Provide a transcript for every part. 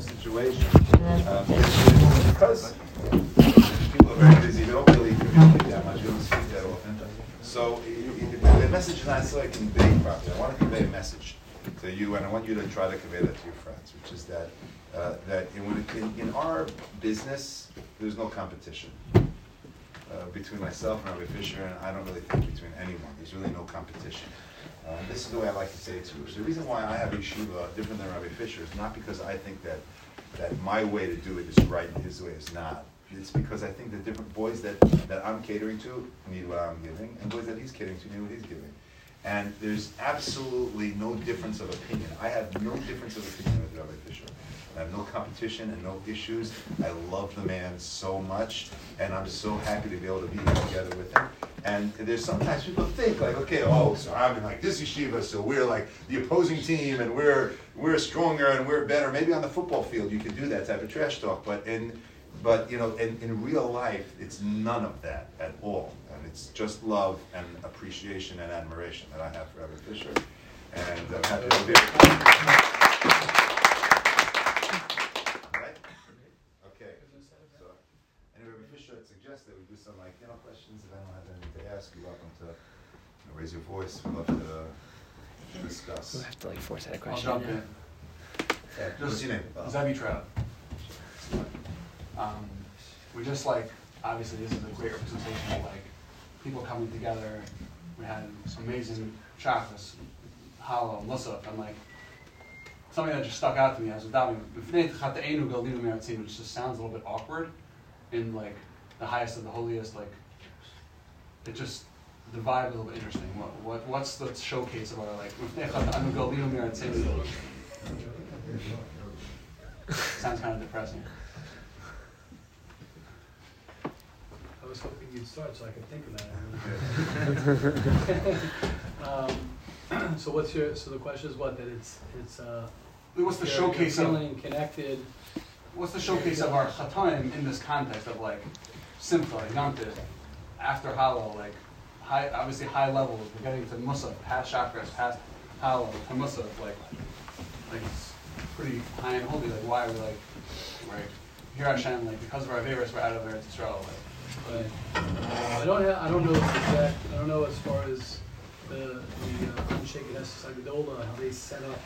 whole situation. Um, because people are very busy, they don't really communicate that much, they don't speak that often. So the message is not so I convey properly. I want to convey a message to you, and I want you to try to convey that to your friends, which is that uh, that in, in, in, our business, there's no competition. Uh, between myself and Rabbi Fischer, and I don't really think between anyone. There's really no competition. Uh, this is the way I like to say it too. So the reason why I have yeshiva different than Rabbi Fischer is not because I think that that my way to do it is right and his way is not. It's because I think the different boys that, that I'm catering to need what I'm giving, and boys that he's catering to need what he's giving. And there's absolutely no difference of opinion. I have no difference of opinion with Rabbi Fischer. I have no competition and no issues. I love the man so much, and I'm so happy to be able to be together with him. And there's sometimes people think like, okay, oh, so I'm in like this yeshiva, so we're like the opposing team, and we're we're stronger and we're better. Maybe on the football field you can do that type of trash talk, but in but you know, in, in real life, it's none of that at all, and it's just love and appreciation and admiration that I have for Evan Fischer, and I'm happy to be here. Right? Okay. So, and Rabbi Fischer suggests that we do some like you know questions. If anyone has anything to ask, you're welcome to raise your voice. We'd love to uh, discuss. We'll have to like force that question. I'll jump in. Yeah, what's your name? Zevi Trout. Um, we just like, obviously, this is a great representation of like people coming together. We had some amazing Shacharis, Hallel, musaf, and like something that just stuck out to me as a davening. Which just sounds a little bit awkward in like the highest of the holiest. Like it just the vibe is a little bit interesting. What, what what's the showcase of our like? Sounds kind of depressing. I was hoping you'd start so I could think of that. um, so what's your, so the question is what, that it's, it's, uh, What's the showcase you're of, connected, what's the showcase of our chataim in this context of like simcha, yantiv, after Hallel, like high, obviously high levels, we're getting to musaf, past Shacharis, past Hallel, to musaf, like, like it's pretty high and holy, like why are we like, right, here Hashem, like because of our virus, we're out of Eretz Yisrael, like, Right. I don't have, I don't know exact, I don't know as far as the, the uh, Anshei Knesses how they set up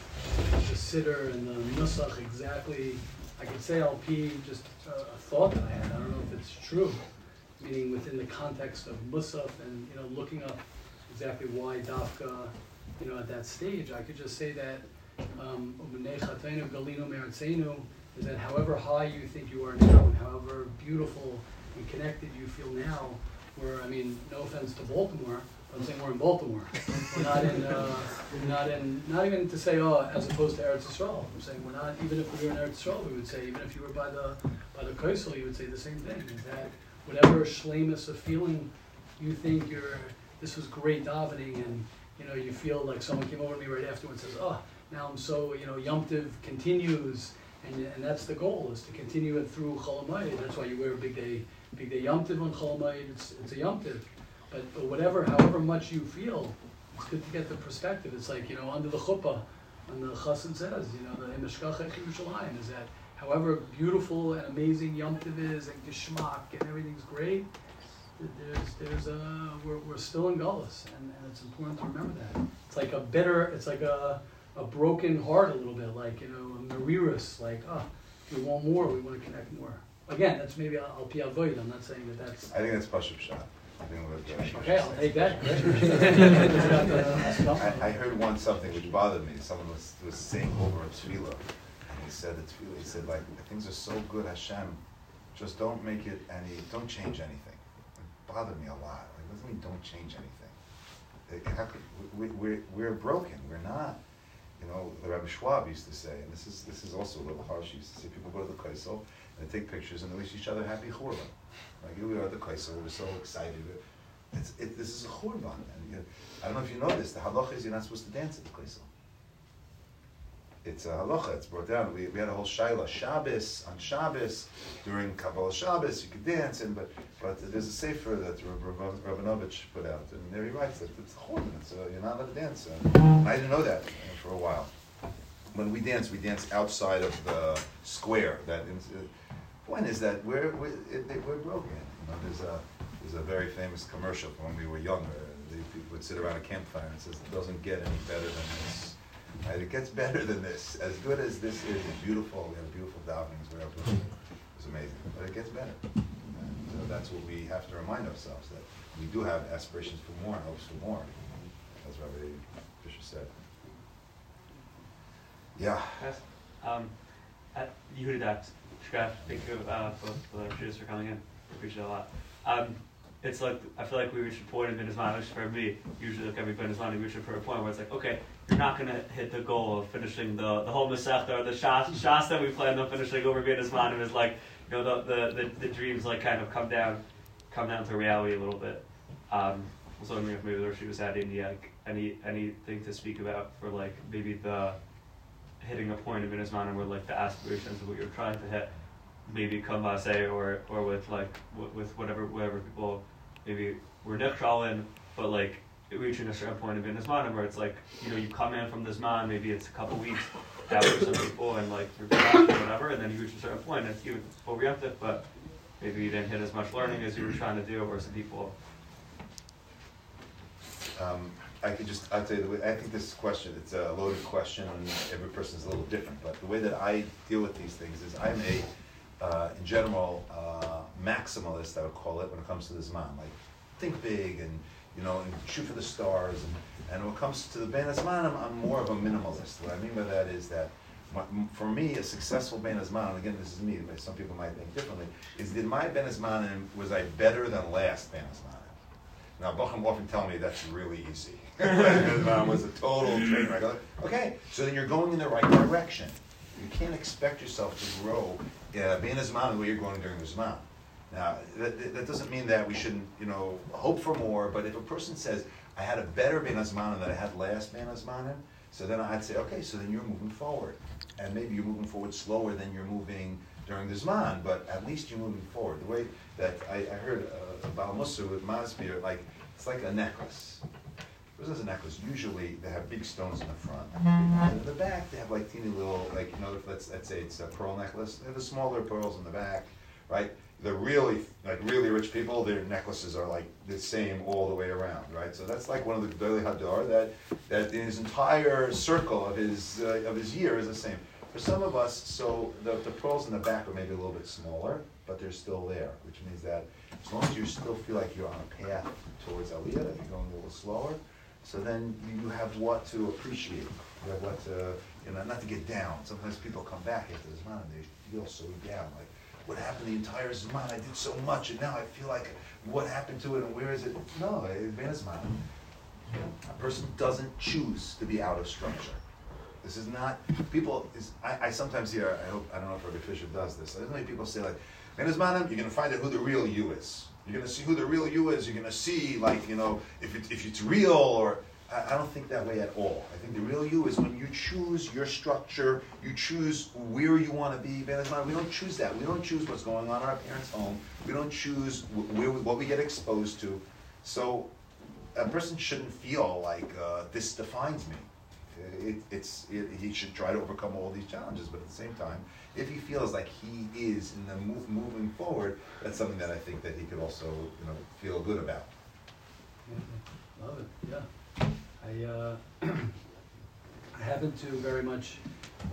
the siddur and the nusach exactly. I could say LP just a thought that I had. I don't know if it's true, meaning within the context of Musaf and you know looking up exactly why Dafka, you know, at that stage. I could just say that um, is that however high you think you are now and however beautiful and connected you feel now, where, I mean, no offense to Baltimore, I'm saying we're in Baltimore. we're not in, uh, not in, not even to say, oh, as opposed to Eretz Yisrael. I'm saying we're not, even if we were in Eretz Yisrael, we would say, even if you were by the, by the Kaisel, you would say the same thing, is that whatever shlemus of feeling you think you're, this was great davening, and, you know, you feel like someone came over to me right afterwards and says, oh, now I'm so, you know, Yom continues, and, and that's the goal, is to continue it through Chol Hamoed. That's why you wear a big day Big day Yom Tiv on Chol it's, it's a Yom Tiv. But, but whatever, however much you feel, it's good to get the perspective. It's like, you know, under the chuppah, and the chassid says, you know, the Emeshkachet Yerushalayim is that however beautiful and amazing Yom Tiv is, and Geshmak, and everything's great, there's, there's a, we're, we're still in Golus, and, and it's important to remember that. It's like a bitter, it's like a, a broken heart a little bit, like, you know, a marirus, like, oh, we want more, we want to connect more. Again, that's maybe I'll be avoid. I'm not saying that that's. I think that's Pashup Shot. I think we're Okay, I'll take that. Uh, uh, I, I heard once something which bothered me. Someone was, was saying over a tefillah, he said the tefillah, he said, like, things are so good, Hashem, just don't make it any, don't change anything. It bothered me a lot. Like, what does mean don't change anything? It, we're, we're broken. We're not. You know, the Rabbi Schwab used to say, and this is this is also a little harsh. He used to say people go to the Kaisel and they take pictures and they wish each other happy churban. Like here we are at the Kaisel, we're so excited. It's, it, this is a churban. And you, I don't know if you know this, the halacha is you're not supposed to dance at the Kaisel. It's a halacha, it's brought down. We, we had a whole shaila, Shabbos, on Shabbos, during Kabbalah Shabbos, you could dance, and but but there's a sefer that Rabinovich put out, and there he writes that it's a churban, so you're not allowed to dance. And I didn't know that for a while. when we dance, we dance outside of the square. That point is that we're we're, we're broken. You know, there's a there's a very famous commercial from when we were younger. The people would sit around a campfire and says, "It doesn't get any better than this." It gets better than this. As good as this is, it's beautiful. We have beautiful davenings. We have it's amazing, but it gets better. And so that's what we have to remind ourselves that we do have aspirations for more, and hopes for more. As Rabbi Fischer said. Yeah. Yes. Um, at Yehuda thank you uh, both for the for coming in. Appreciate it a lot. Um, it's like I feel like we reached a point in which for me, usually like every Benizman, we reach a point where it's like, okay, you're not gonna hit the goal of finishing the the whole Masechta or the Shas, Shas that we planned on finishing over Benizman. It was like, you know, the, the, the, the dreams like kind of come down, come down to reality a little bit. Um, I was wondering if maybe there she was adding like, any anything to speak about for like maybe the hitting a point in Minnesota where like the aspirations of what you're trying to hit maybe come by say or or with like with whatever whatever people maybe were nichral in but like reaching a certain point in Minnesota where it's like you know you come in from this man maybe it's a couple weeks after some people and like you're or whatever and then you reach a certain point and it's even overreactive but maybe you didn't hit as much learning as you were trying to do or some people Um, I could just, you, the way, I think this question, it's a loaded question, and every person's a little different, but the way that I deal with these things is I'm a, uh, in general, uh, maximalist, I would call it, when it comes to this Zman. Like, think big and, you know, and shoot for the stars. And, and when it comes to the Ben Zman, I'm, I'm more of a minimalist. What I mean by that is that my, for me, a successful Ben Zman, and again, this is me, but some people might think differently, is did my Ben Zman, was I better than last Ben Zman? Now, Bochum often tell me that's really easy. Mom was a total train wreck. Okay, so then you're going in the right direction. You can't expect yourself to grow uh, being a Zman the way you're growing during the Zman. Now, that, that doesn't mean that we shouldn't, you know, hope for more, but if a person says, I had a better Ben Azmanim than I had last Ben Azmanim, so then I'd say, okay, so then you're moving forward. And maybe you're moving forward slower than you're moving during the Zman, but at least you're moving forward. The way that I, I heard uh, about Musa with Masbir, like, it's like a necklace. This is a necklace. Usually they have big stones in the front. And in the back they have like teeny little, like, you know, let's, let's say it's a pearl necklace. They have the smaller pearls in the back, right? The really, like really rich people, their necklaces are like the same all the way around, right? So that's like one of the Gedolei Hador that, that his entire circle of his, uh, of his year is the same. For some of us, so the, the pearls in the back are maybe a little bit smaller, but they're still there, which means that as long as you still feel like you're on a path towards Aliyah, that you're going a little slower, so then you have what to appreciate. You have what to, you know, not to get down. Sometimes people come back after Zman and they feel so down. Like, what happened the entire Zman? I did so much and now I feel like, what happened to it and where is it? No, Zman. A person doesn't choose to be out of structure. This is not, people, is, I, I sometimes hear, I hope, I don't know if Rabbi Fischer does this, there's many people say like, Ben Zmanim, you're gonna find out who the real you is. You're gonna see who the real you is. You're gonna see, like, you know, if, it, if it's real or. I, I don't think that way at all. I think the real you is when you choose your structure, you choose where you want to be. We don't choose that. We don't choose what's going on in our parents' home. We don't choose where we, what we get exposed to. So a person shouldn't feel like uh, this defines me. It, it's, it, he should try to overcome all these challenges, but at the same time, if he feels like he is in the move, moving forward, that's something that I think that he could also, you know, feel good about. Mm-hmm. Love it, yeah. I, uh, I happen to very much,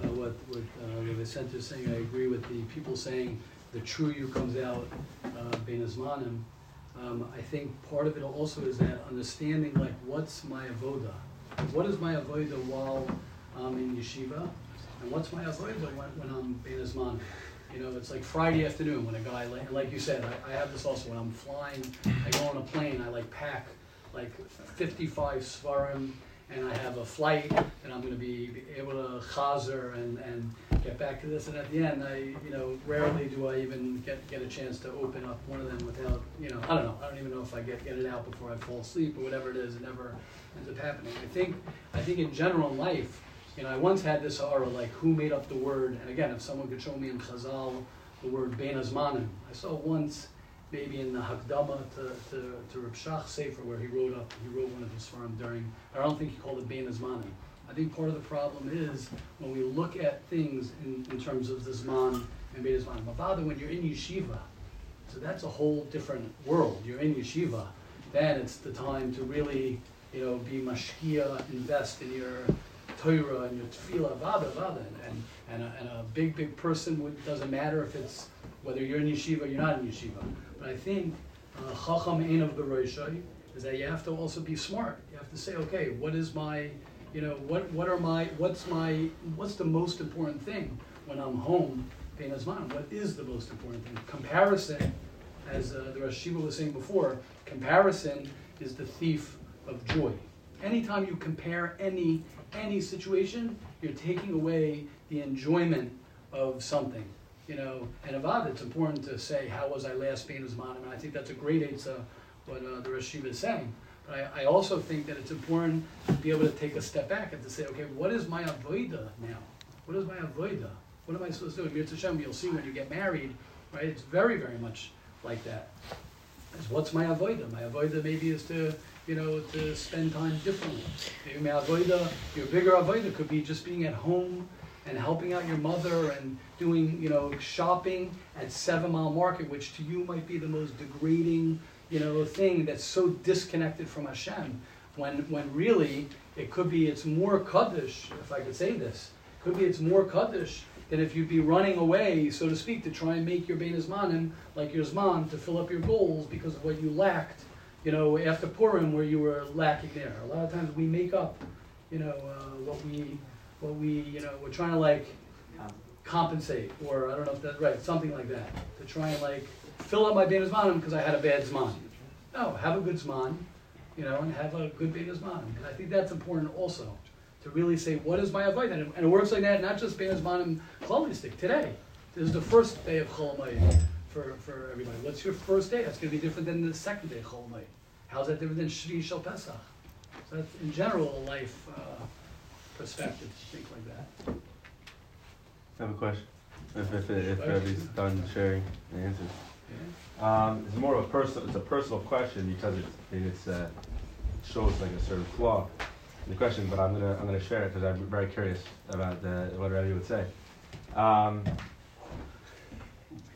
uh, what, what, uh, what is saying, I agree with the people saying the true you comes out, uh, azmanim. Um, I think part of it also is that understanding like what's my avoda? What is my avoda while I'm in yeshiva? And what's my avoda when, when I'm azmanim? You know, it's like Friday afternoon when a guy, like, like you said, I, I have this also when I'm flying, I go on a plane, I like pack like 55 svarim, and I have a flight, and I'm going to be able to chazer and, and get back to this. And at the end, I, you know, rarely do I even get, get a chance to open up one of them without, you know, I don't know. I don't even know if I get, get it out before I fall asleep or whatever it is. It never ends up happening. I think, I think in general life, you know, I once had this aura like who made up the word. And again, if someone could show me in Chazal the word Ben Azmanim, I saw once maybe in the Hakdama to, to, to Reb Shach Sefer where he wrote up, he wrote one of his farm during, I don't think he called it Bein Azmanim. I think part of the problem is when we look at things in, in terms of the Zman and Beit Zman. Mavada, when you're in yeshiva, so that's a whole different world. You're in yeshiva, then it's the time to really, you know, be mashkia, invest in your Torah and your tefillah, vada, vada, and, and, a, and a big, big person would, doesn't matter if it's whether you're in yeshiva or you're not in yeshiva. But I think uh, chacham ein of the is that you have to also be smart. You have to say, okay, what is my, you know, what what are my, what's my, what's the most important thing when I'm home? What is the most important thing? Comparison, as uh, the Rosh was saying before, comparison is the thief of joy. Anytime you compare any any situation, you're taking away the enjoyment of something. You know, and Avad, it's important to say, how was I last being as man? And I think that's a great answer, what uh, the Rosh is saying. But I, I, also think that it's important to be able to take a step back and to say, okay, what is my avoida now? What is my avoida? What am I supposed to do? Mirza Hashem, you'll see when you get married, right? It's very, very much like that. Is what's my avoida? My avoida maybe is to, you know, to spend time differently. Maybe my avoida, your bigger avoida could be just being at home and helping out your mother and doing, you know, shopping at Seven Mile Market, which to you might be the most degrading, you know, thing that's so disconnected from Hashem. When, when really it could be it's more kaddish, if I could say this, could be it's more kaddish than if you'd be running away, so to speak, to try and make your Bein Zmanim like your Zman to fill up your goals because of what you lacked, you know, after Purim where you were lacking there. A lot of times we make up, you know, uh, what we, what we, you know, we're trying to like compensate, or I don't know if that's right, something like that, to try and like fill up my Bein Zmanim because I had a bad Zman. No, have a good Zman, you know, and have a good Bein Zmanim. And I think that's important also to really say, what is my avodah? And, and it works like that, not just Bein Zmanim Chol today. This is the first day of Chol for, for everybody. What's your first day? That's going to be different than the second day of Chol How's that different than Shri Shal Pesach? So that's in general life uh, perspective, think like that. I have a question. If if if everybody's done sharing the answers. Um, it's more of a personal. It's a personal question because it's it's uh, shows like a certain flaw in the question, but I'm gonna I'm gonna share it because I'm very curious about the, what Rebbe would say. Um,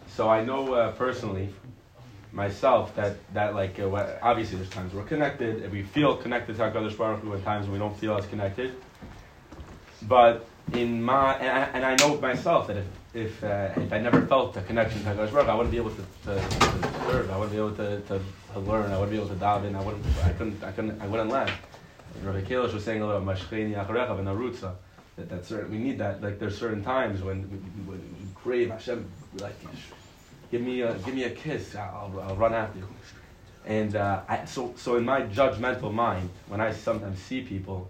so I know uh, personally myself that that like uh, obviously there's times we're connected and we feel connected to our Hakadosh Baruch Hu, and times we don't feel as connected. But in my and I, and I know myself that if if, uh, if I never felt the connection to Hakadosh Baruch, I wouldn't be able to, to, to, serve. I wouldn't be able to, to, to learn. I wouldn't be able to dive in. I wouldn't. I couldn't. I couldn't. I wouldn't learn. Rabbi Kalish was saying a little Mashcheni Acharecha and Arutza. That, that certain, we need that. Like there's certain times when we, when we crave Hashem. Like give me a give me a kiss. I'll, I'll run after you. And uh, I, so so in my judgmental mind, when I sometimes see people,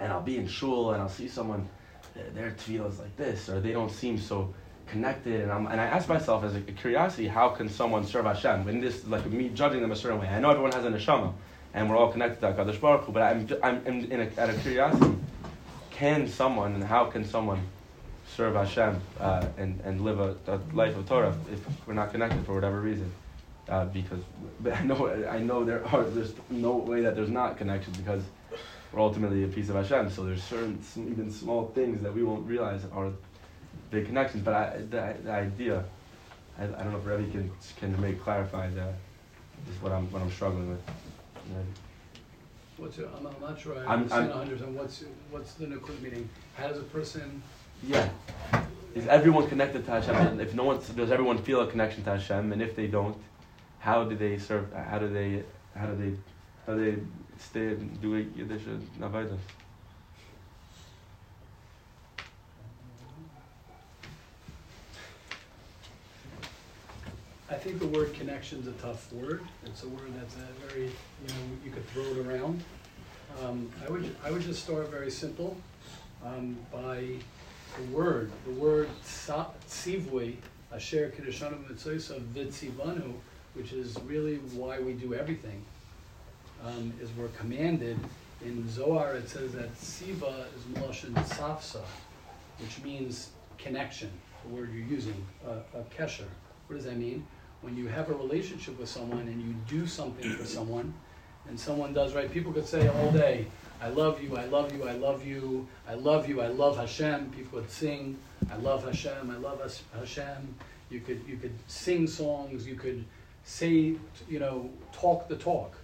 and I'll be in shul and I'll see someone, their tefillah is like this, or they don't seem so connected, and I'm and I ask myself as a curiosity, how can someone serve Hashem? When this like me judging them a certain way, I know everyone has a neshama, and we're all connected to Hakadosh Baruch Hu, but I'm I'm in, in a, out of curiosity, can someone and how can someone serve Hashem uh, and and live a, a, life of Torah if we're not connected for whatever reason? Uh, because I know I know there are there's no way that there's not connection because we're ultimately a piece of Hashem. So there's certain even small things that we won't realize are big connections. But I, the, the idea, I, I don't know if Rebbe can can make clarify that is what I'm what I'm struggling with. What's it, I'm, I'm not sure I I'm- understand a hundred percent, what's, what's the Nikud meaning? How does a person, Yeah. Is everyone connected to Hashem? And if no one, does everyone feel a connection to Hashem? And if they don't, how do they serve? How do they? How do they? How do they stay and do Yiddish Navaidas? I think the word connection's a tough word. It's a word that's a very, you know, you could throw it around. Um, I would, I would just start very simple um, by the word. The word tzivui, asher kedushanim mitzvah vitzivanu, which is really why we do everything, um, is we're commanded. In Zohar, it says that siva is meloshin safsa, which means connection. The word you're using, uh, a kesher. What does that mean? when you have a relationship with someone and you do something for someone, and someone does right, people could say all day, I love you, I love you, I love you, I love you, I love Hashem. People would sing, I love Hashem, I love Has- Hashem. You could you could sing songs, you could say, you know, talk the talk.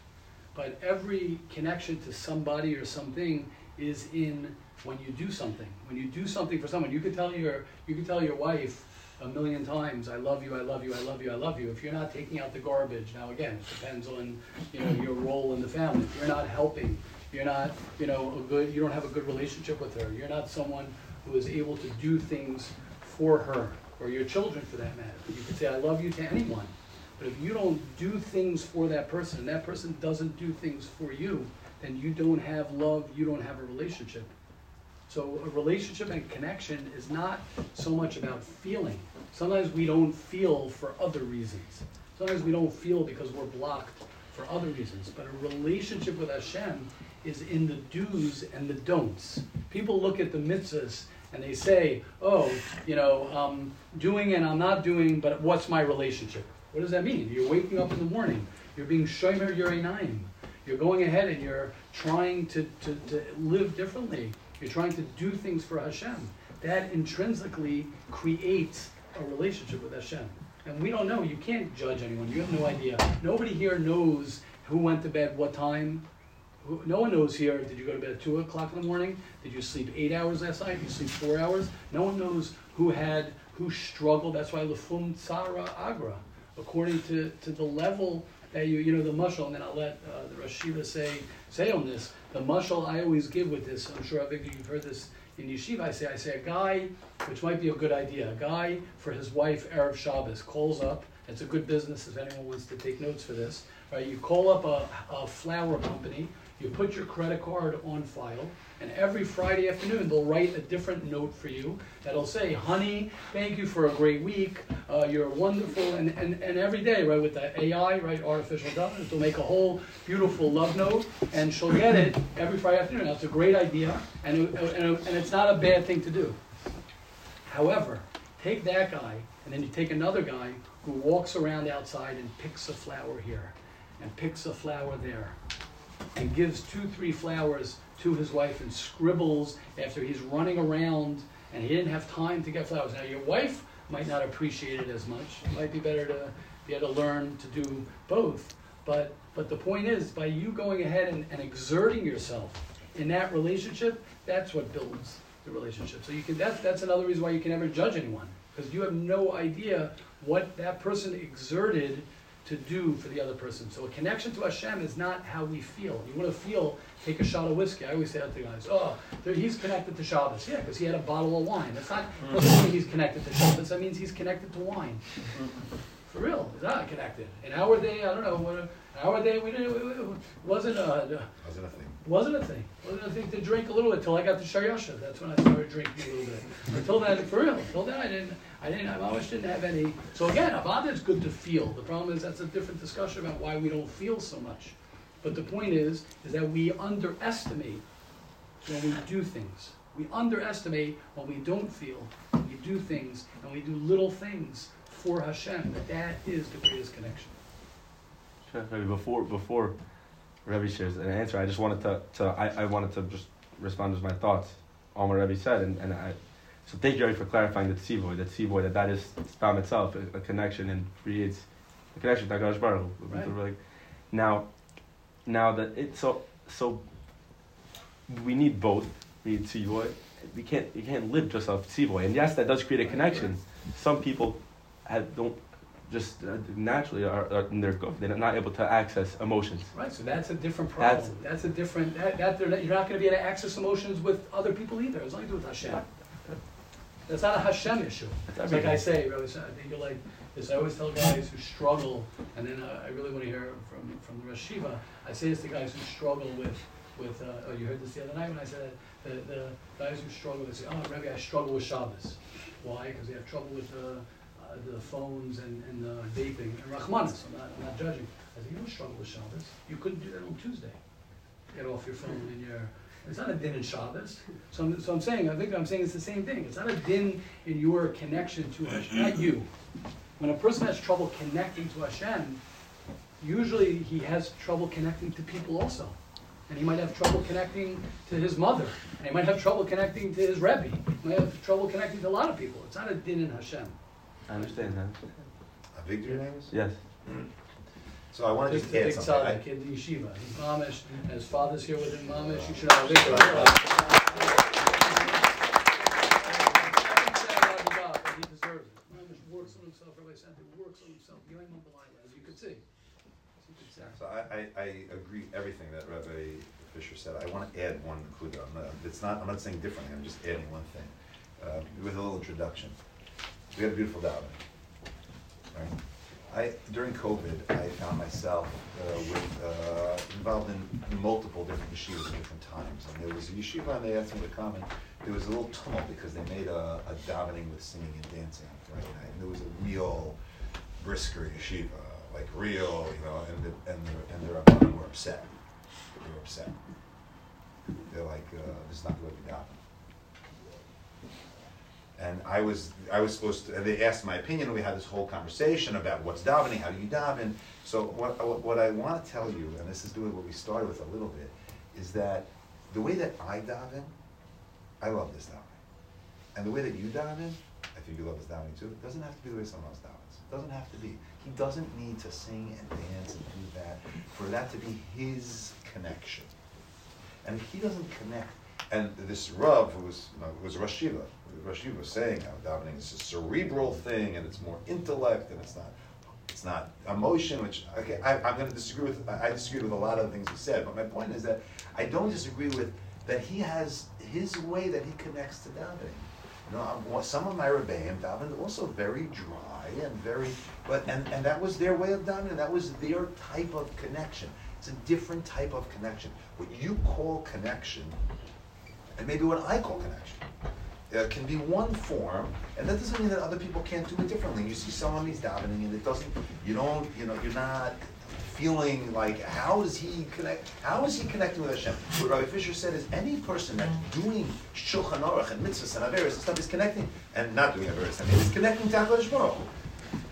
But every connection to somebody or something is in when you do something. When you do something for someone, you could tell your you could tell your wife a million times, I love you, I love you, I love you, I love you. If you're not taking out the garbage, now again, it depends on you know your role in the family. If you're not helping, you're not you know a good, you don't have a good relationship with her. You're not someone who is able to do things for her or your children for that matter. You could say I love you to anyone, but if you don't do things for that person and that person doesn't do things for you, then you don't have love. You don't have a relationship. So a relationship and connection is not so much about feeling. Sometimes we don't feel for other reasons. Sometimes we don't feel because we're blocked for other reasons. But a relationship with Hashem is in the do's and the don'ts. People look at the mitzvahs and they say, oh, you know, um, doing and I'm not doing, but what's my relationship? What does that mean? You're waking up in the morning. You're being shomer Yereinayim. You're going ahead and you're trying to, to, to live differently. You're trying to do things for Hashem. That intrinsically creates a relationship with Hashem. And we don't know. You can't judge anyone. You have no idea. Nobody here knows who went to bed what time. No one knows here. Did you go to bed at 2 o'clock in the morning? Did you sleep eight hours last night? Did you sleep four hours? No one knows who had, who struggled. That's why Lefum Tsara Agra. According to, to the level that you, you know, the mushal, and then I'll let uh, the Rashiva say, say on this. The mushal I always give with this, I'm sure Avigdor, you've heard this in yeshiva, I say, I say a guy, which might be a good idea, a guy for his wife, Erev Shabbos, calls up, it's a good business if anyone wants to take notes for this, right? You call up a, a flower company, you put your credit card on file, and every Friday afternoon they'll write a different note for you that'll say, honey, thank you for a great week, uh, you're wonderful, and, and, and every day, right, with the AI, right, artificial intelligence, they'll make a whole beautiful love note, and she'll get it every Friday afternoon. That's a great idea, and, and, and it's not a bad thing to do. However, take that guy, and then you take another guy who walks around outside and picks a flower here, and picks a flower there, and gives two, three flowers to his wife and scribbles after he's running around and he didn't have time to get flowers. Now, your wife might not appreciate it as much. It might be better to be able to learn to do both. But, but the point is, by you going ahead and, and exerting yourself in that relationship, that's what builds the relationship. So you can that's that's another reason why you can never judge anyone because you have no idea what that person exerted to do for the other person. So a connection to Hashem is not how we feel. You want to feel, take a shot of whiskey. I always say that to guys. Oh, he's connected to Shabbos. Yeah, because he had a bottle of wine. That's not mm-hmm. doesn't mean he's connected to Shabbos. That means he's connected to wine. Mm-hmm. For real, he's not connected. In our day, I don't know. What, our day, we didn't. It wasn't a. Wasn't a thing. Wasn't a thing. Wasn't a thing to drink a little bit until I got to Sharyasha. That's when I started drinking a little bit. Until then, for real. Until then, I didn't. I didn't. I always didn't have any. So again, Avada is good to feel. The problem is that's a different discussion about why we don't feel so much. But the point is, is that we underestimate when we do things. We underestimate when we don't feel. When we do things and we do little things for Hashem. That that is the greatest connection. Maybe before before Rebbe shares an answer, I just wanted to, to I, I wanted to just respond to my thoughts on what Rebbe said, and, and I so thank you Rebbe for clarifying the tzivoy, the tzivoy that that is spam itself, a, a, connection and creates a connection with Hakadosh Baruch. Right. Now, now that it so so we need both. We need tzivoy. We can't you can't live just off tzivoy, and yes, that does create a connection. Some people have, don't just uh, naturally are, are their they're not able to access emotions. Right, so that's a different problem. That's- That's, a different, that, that, they're not- you're not gonna be able to access emotions with other people either, it's nothing to do with Hashem. That's not a Hashem issue. It's like I say, Rabbi, Sa- I think you're like, this, I always tell guys who struggle, and then uh, I really wanna hear from, from the Rosh Shiva, I say this to guys who struggle with, with, uh, oh, you heard this the other night when I said that, the, the guys who struggle, they say, oh, Rabbi, I struggle with Shabbos. Why? Because they have trouble with, uh, the phones and, and the vaping, and Rahmanis, I'm not, I'm not judging. I said, you don't struggle with Shabbos, you couldn't do that on Tuesday. Get off your phone and your, it's not a din in Shabbos. So I'm, so I'm saying, I think I'm saying it's the same thing. It's not a din in your connection to Hashem, not you. When a person has trouble connecting to Hashem, usually he has trouble connecting to people also. And he might have trouble connecting to his mother. And he might have trouble connecting to his Rebbe. He might have trouble connecting to a lot of people. It's not a din in Hashem. I understand that. Avigdor your name is? Yes. So I want to Just just a add big something. I- tzaddik in the yeshiva. He's Mamish, and his father's here with him, Mamish. You should have a big He deserves it. Mamish works on himself, Rabbi Senter works on himself, Yoim Balayla, as you can see. As you can see. So I, I, I agree everything that Rabbi Fischer said. I want to add one kuda. I'm not, it's not, I'm not saying differently, I'm just adding one thing, uh, with a little introduction. We had a beautiful davening. Right? I, during COVID, I found myself uh, with, uh, involved in multiple different yeshivas at different times. And there was a yeshiva, and they asked me to come, and there was a little tumult because they made a, a davening with singing and dancing Friday night. And there was a real brisker yeshiva, like real, you know, and the, and the, and the rabbanim were upset. They were upset. They're like, uh, this is not the way we daven. And I was, I was supposed to, they asked my opinion, and we had this whole conversation about what's davening, how do you daven. So what, what I want to tell you, and this is doing what we started with a little bit, is that the way that I daven, I love this davening. And the way that you daven, I think you love this davening too, it doesn't have to be the way someone else davens. It doesn't have to be. He doesn't need to sing and dance and do that for that to be his connection. And if he doesn't connect, and this Rav who was uh, you was Rosh Shiva, Shiva was saying uh, how davening is a cerebral thing and it's more intellect and it's not it's not emotion. Which okay, I, I'm going to disagree with. I disagree with a lot of the things he said, but my point is that I don't disagree with that he has his way that he connects to davening. You know, some of my rebbeim davened also very dry and very, but and and that was their way of davening. That was their type of connection. It's a different type of connection. What you call connection, and maybe what I call connection, uh, can be one form, and that doesn't mean that other people can't do it differently. You see someone who's davening, and it doesn't. You don't. You know, you're not feeling like how does he connect? How is he connecting with Hashem? What Rabbi Fischer said is any person that's doing shulchan aruch and mitzvahs and averis and stuff is connecting, and not doing averis. I mean, is connecting to Hakadosh Baruch.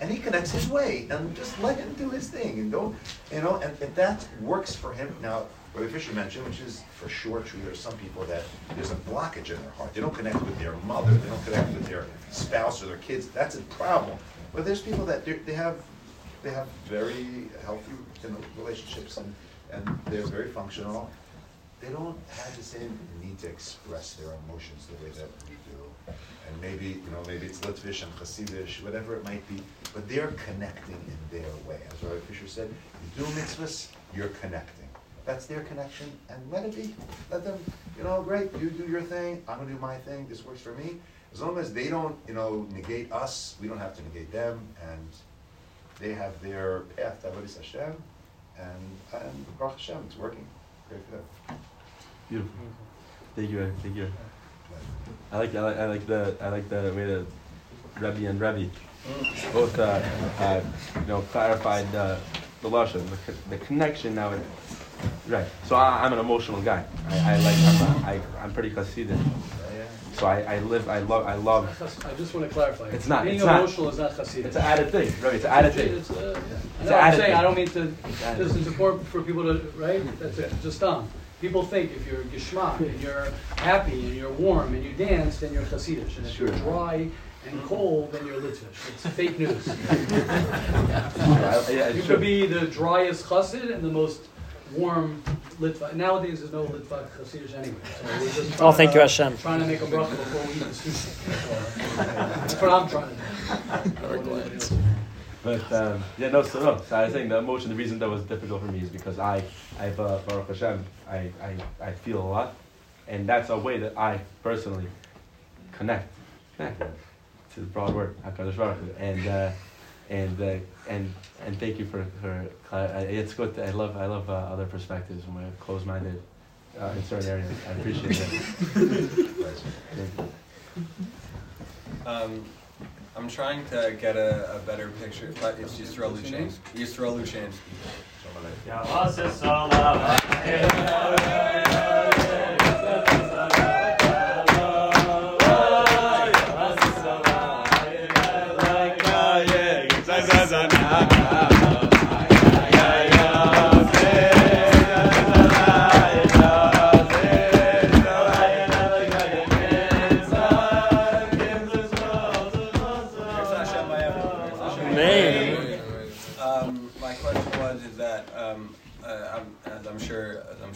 And he connects his way, and just let him do his thing, and don't, you know, and if that works for him. Now, Rabbi Fischer mentioned, which is for sure true, there are some people that there's a blockage in their heart. They don't connect with their mother, they don't connect with their spouse or their kids. That's a problem. But there's people that they're- have, they have very healthy relationships, and, and they're very functional. They don't have the same need to express their emotions the way that we do. And maybe, you know, maybe it's Litvish and Hasidish, whatever it might be, but they're connecting in their way. As Rabbi Fischer said, you do mitzvahs, you're connecting. That's their connection, and let it be. Let them, you know, great, you do your thing, I'm gonna do my thing, this works for me. As long as they don't, you know, negate us, we don't have to negate them, and they have their path to Avodah Hashem, and, and Baruch Hashem, it's working. Great for them. Beautiful. Thank you. Thank you. I like, I like, I like the, I like the way that Rebbe and Rebbe both, uh, uh, you know, clarified the, the lashon, the, the connection now. It, right. So I, I'm an emotional guy. I, I like, I'm, a, I, I'm pretty Hasidic. So I, I live, I love, I love. I just want to clarify. It's not- Being it's not. emotional is not Hasidic. It's an added thing, right? It's an added thing. It's, uh, I It's an I'm saying, thing. I don't mean to, this is important for people to, right? That's it, just um. People think if you're geschmack and you're happy and you're warm and you dance, then you're Hasidic. And if you're dry and cold, then you're Litvish. It's fake news. I- yeah, it's You could be the driest chassid and the most warm Litva. Nowadays, there's no Litva chassidish anyway. So we're just Oh, thank to- you, Hashem. Trying to make a bracha before we eat the sushi. That's all. That's what I'm trying to do. I don't know what anybody else is. But um, yeah, no, so no. So I was saying the emotion. The reason that was difficult for me is because I, I've uh, Baruch Hashem, I, I, I feel a lot, and that's a way that I personally connect, connect to the broad word Hakadosh Baruch Hu. and uh, and uh, and and thank you for for. Uh, it's good. I love I love uh, other perspectives when we're closed-minded uh, in certain areas. I appreciate that. Um, I'm trying to get a, a better picture, but it's Yisrael Luchansky. Yisrael Luchansky. Ya Asa Salah. Yeah.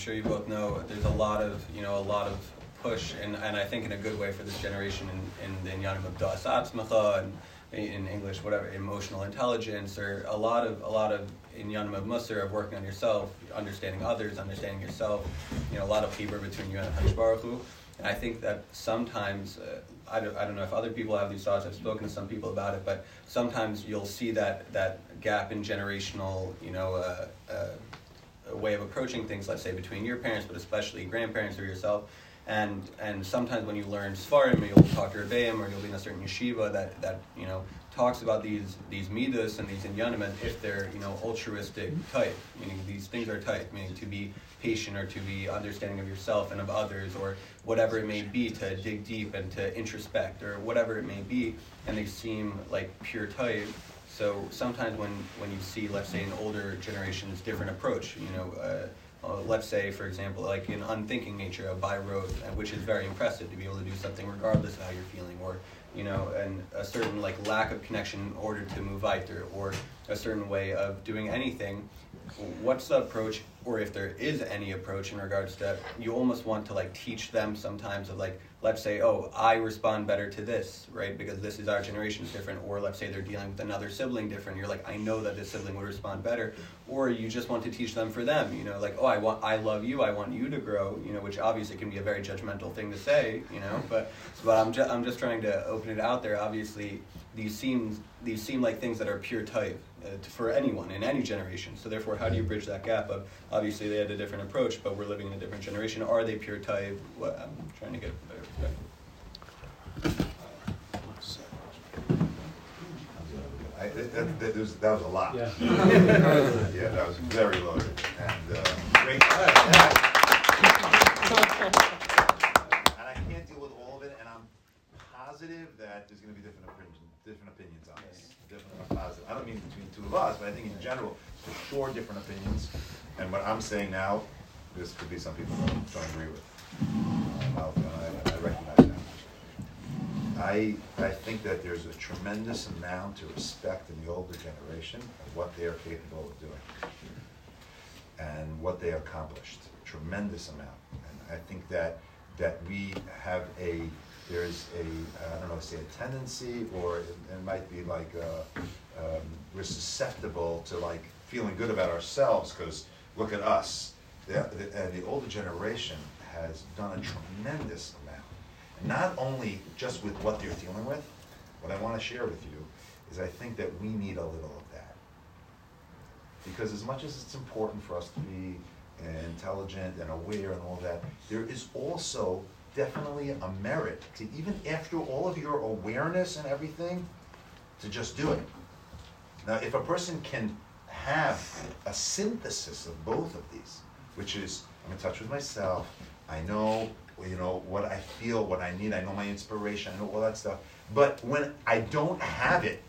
Sure you both know, there's a lot of you know a lot of push and, and I think in a good way for this generation in, in Das and in English whatever emotional intelligence or a lot of a lot of Inyanim of Musar of working on yourself, understanding others, understanding yourself. You know a lot of people between you and Hakadosh. And I think that sometimes, uh, I, don't, I don't know if other people have these thoughts, I've spoken to some people about it, but sometimes you'll see that, that gap in generational, you know, uh, uh, way of approaching things, let's say between your parents, but especially grandparents or yourself. And, and sometimes when you learn Sfarim, you'll talk to Rebbeim, or you'll be in a certain yeshiva that, that you know, talks about these these midas and these inyanim if they're you know altruistic type, meaning these things are type, meaning to be patient or to be understanding of yourself and of others or whatever it may be to dig deep and to introspect or whatever it may be, and they seem like pure type. So sometimes when when you see, let's say, an older generation's different approach, you know. Uh, uh, let's say, for example, like an unthinking nature, a by road, which is very impressive to be able to do something regardless of how you're feeling, or you know, and a certain like lack of connection in order to move weiter, or a certain way of doing anything. What's the approach, or if there is any approach in regards to you almost want to like teach them sometimes of like let's say, oh, I respond better to this, right? Because this is our generation is different. Or let's say they're dealing with another sibling different. You're like, I know that this sibling would respond better. Or you just want to teach them for them, you know, like, oh, I want, I love you, I want you to grow, you know, which obviously can be a very judgmental thing to say, you know, but, but I'm just, I'm just trying to open it out there. Obviously, these seem, these seem like things that are pure type for anyone in any generation. So therefore, how do you bridge that gap of obviously they had a different approach, but we're living in a different generation. Are they pure type? What, I'm trying to get a better perspective. I, that, that, was, that was a lot. Yeah. yeah, that was very loaded and uh, great. And I can't deal with all of it, and I'm positive that there's going to be different opinions, different opinions on this. Different, I'm positive. I don't mean between two of us, but I think in general, for sure, different opinions. And what I'm saying now, this could be some people don't, don't agree with. Um, I, I recognize that. I, I think that there's a tremendous amount to respect in the older generation of what they are capable of doing and what they accomplished. Tremendous amount. And I think that that we have a there's a I don't know say a tendency or it, it might be like uh um, we're susceptible to like feeling good about ourselves because look at us. The, the, the older generation has done a tremendous amount. And not only just with what they're dealing with, what I want to share with you is I think that we need a little of that. Because as much as it's important for us to be intelligent and aware and all that, there is also definitely a merit to even after all of your awareness and everything, to just do it. Now, if a person can have a synthesis of both of these, which is I'm in touch with myself, I know you know what I feel, what I need, I know my inspiration, I know all that stuff. But when I don't have it,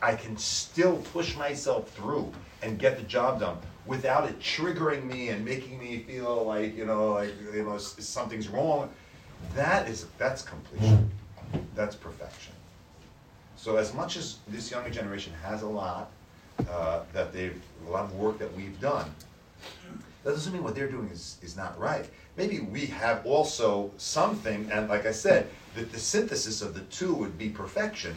I can still push myself through and get the job done without it triggering me and making me feel like you know like you know something's wrong. That is that's completion. That's perfection. So as much as this younger generation has a lot uh, that they've a lot of work that we've done, that doesn't mean what they're doing is, is not right. Maybe we have also something, and like I said, that the synthesis of the two would be perfection,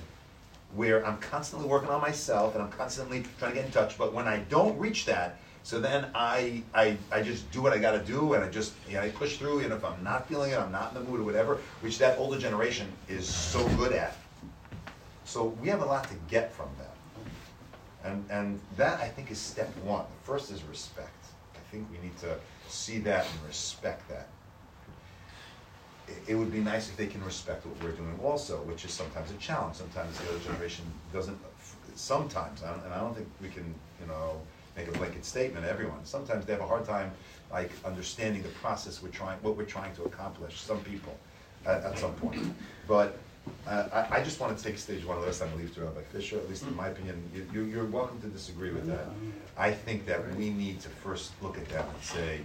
where I'm constantly working on myself and I'm constantly trying to get in touch. But when I don't reach that, so then I I, I just do what I got to do, and I just you know, I push through. And if I'm not feeling it, I'm not in the mood or whatever, which that older generation is so good at. So we have a lot to get from them, and and that I think is step one. The first is respect. I think we need to see that and respect that. It, it would be nice if they can respect what we're doing also, which is sometimes a challenge. Sometimes the other generation doesn't. Sometimes, and I don't think we can, you know, make a blanket statement. Everyone. Sometimes they have a hard time, like understanding the process we're trying, what we're trying to accomplish. Some people, at, at some point, but. Uh, I, I just want to take stage one last time I leave to Rabbi Fischer, at least in my opinion. You, you're welcome to disagree with that. I think that we need to first look at that and say,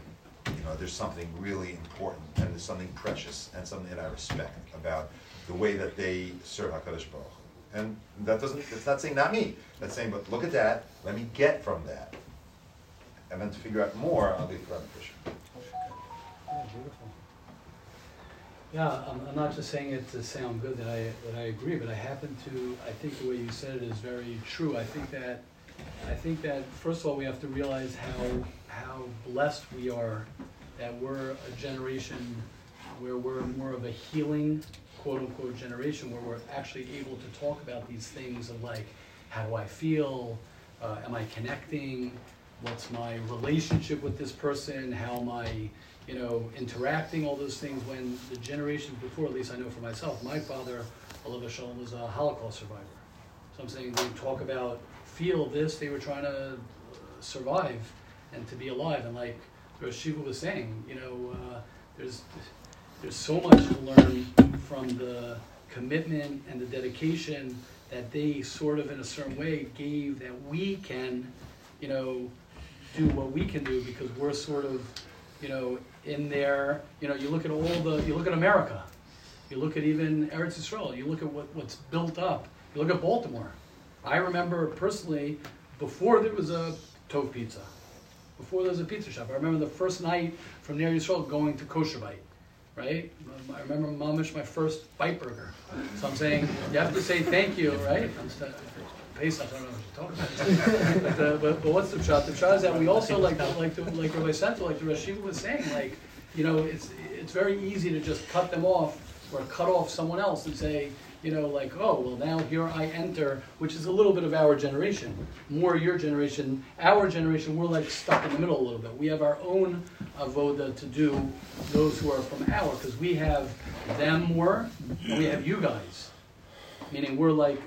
you know, there's something really important and there's something precious and something that I respect about the way that they serve HaKadosh Baruch. And that doesn't, it's not saying not me, that's saying, but look at that, let me get from that. And then to figure out more, I'll be beneficial. Yeah, beautiful. Yeah, I'm, I'm not just saying it to sound good that I, that I agree, but I happen to, I think the way you said it is very true. I think that, I think that, first of all, we have to realize how, how blessed we are that we're a generation where we're more of a healing, quote-unquote, generation, where we're actually able to talk about these things of like, how do I feel? Uh, am I connecting? What's my relationship with this person? How am I, you know, interacting? All those things. When the generations before, at least I know for myself, my father, Allah Shalom, was a Holocaust survivor. So I'm saying they talk about feel this. They were trying to uh, survive and to be alive. And like Rosh Yeshiva was saying, you know, uh, there's there's so much to learn from the commitment and the dedication that they sort of in a certain way gave that we can, you know, do what we can do because we're sort of, you know, in there. You know, you look at all the, you look at America, you look at even Eretz Yisrael, you look at what, what's built up. You look at Baltimore. I remember personally before there was a Tov Pizza, before there was a pizza shop. I remember the first night from near Yisrael going to Kosher Bite right? I remember Mamish, my first bite burger. So I'm saying, you have to say thank you, right? Pesach, I don't know what you're talking about. but, uh, but, but what's the shot? The shot is that we also, like, like, the, like Rabbi Senter, like the Rashiva was saying, like, you know, it's, it's very easy to just cut them off or cut off someone else and say, you know, like, oh, well, now here I enter, which is a little bit of our generation, more your generation. Our generation, we're like stuck in the middle a little bit. We have our own avoda to do, those who are from our, because we have them more, and we have you guys. Meaning we're like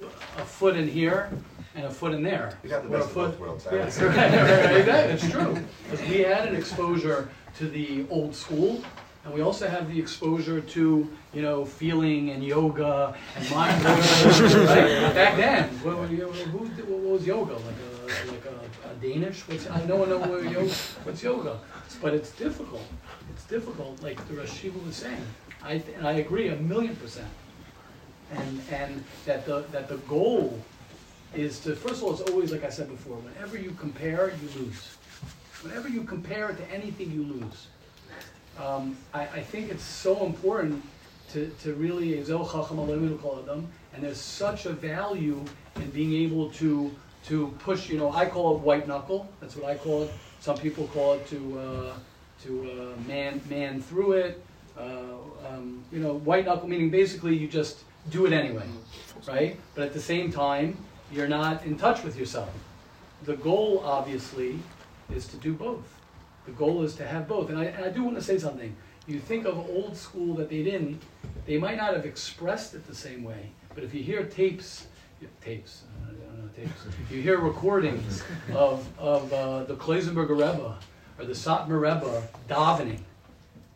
a foot in here and a foot in there. We got the We're a best of both foot- worlds. I Yeah, right, right, right, right, it's true. Because we had an exposure to the old school, and we also have the exposure to, you know, feeling and yoga and mind. right? Back then, what, were who, what was yoga? Like a, like a, a Danish? What's, I no one know what yoga, what's yoga, but it's difficult. It's difficult, like the Rashiva was saying. I, th- and I agree a million percent. And, and that the, that the goal is to, first of all, it's always, like I said before, whenever you compare, you lose. Whenever you compare it to anything, you lose. Um, I, I think it's so important to, to really, and there's such a value in being able to, to push, you know, I call it white knuckle, that's what I call it. Some people call it to, uh, to uh, man, man through it. Uh, um, you know, white knuckle meaning basically you just do it anyway, right? But at the same time, you're not in touch with yourself. The goal, obviously, is to do both. The goal is to have both. And I, and I do want to say something. You think of old school that they didn't, they might not have expressed it the same way. But if you hear tapes, tapes, uh, I don't know tapes, you hear recordings of, of uh, the Klausenberger Rebbe or the Satmar Rebbe davening.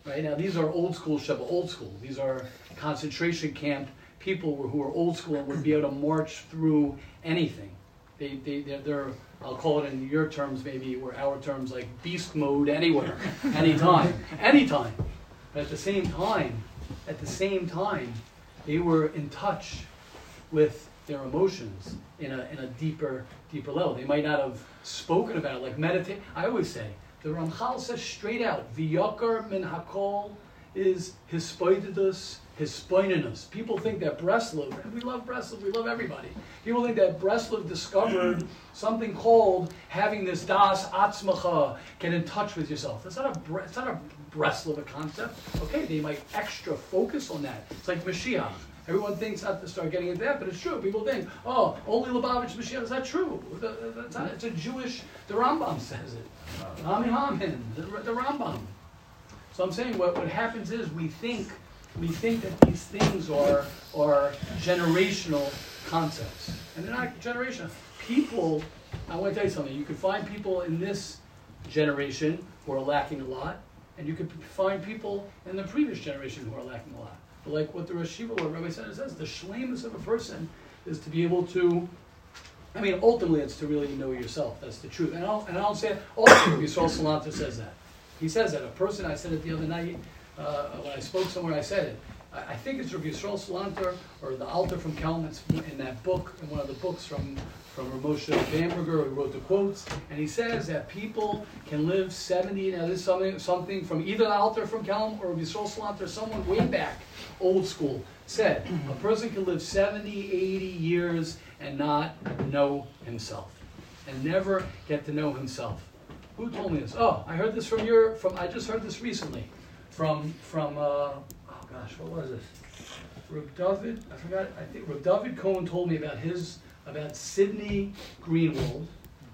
Right now, these are old school Sheba, old school. These are concentration camp people who are old school would be able to march through anything. They, they, they're, they're, I'll call it in your terms, maybe, or our terms, like beast mode anywhere, anytime, anytime. But at the same time, at the same time, they were in touch with their emotions in a, in a deeper, deeper level. They might not have spoken about it, like meditate. I always say, the Ramchal says straight out, V'yakar min hakol is hispoininus. People think that Breslov, and we love Breslov, we love everybody. People think that Breslov discovered something called having this das atzmacha, get in touch with yourself. That's not a, Bre- it's not a Breslov concept. Okay, they might extra focus on that. It's like Mashiach. Everyone thinks not to start getting into that, but it's true. People think, oh, only Lubavitch Mashiach. Is that true? That's not, it's a Jewish, the Rambam says it. Amin, the, the Rambam. So I'm saying what, what happens is we think we think that these things are are generational concepts. And they're not generational. People, I want to tell you something, you can find people in this generation who are lacking a lot, and you can find people in the previous generation who are lacking a lot. But like what the Rashiva, what Rabbi Senter says, the shlemus of a person is to be able to I mean, ultimately, it's to really know yourself. That's the truth. And I'll, and I'll say, ultimately, Yisrael Salanter says that. He says that. A person, I said it the other night uh, when I spoke somewhere, I said it. I, I think it's Rabbi Yisrael Salanter or the Alter from. It's in that book, in one of the books from from Moshe Bamberger, who wrote the quotes, and he says that people can live 70. Now, this is something something from either the Alter from Kelm or Rabbi Yisrael Salanter, someone way back, old school, said a person can live 70, 80 years and not know himself, and never get to know himself. Who told me this? Oh, I heard this from your. From I just heard this recently, from from. Uh, oh gosh, what was this? Reb David. I forgot. I think Reb David Cohen told me about his about Sidney Greenwald,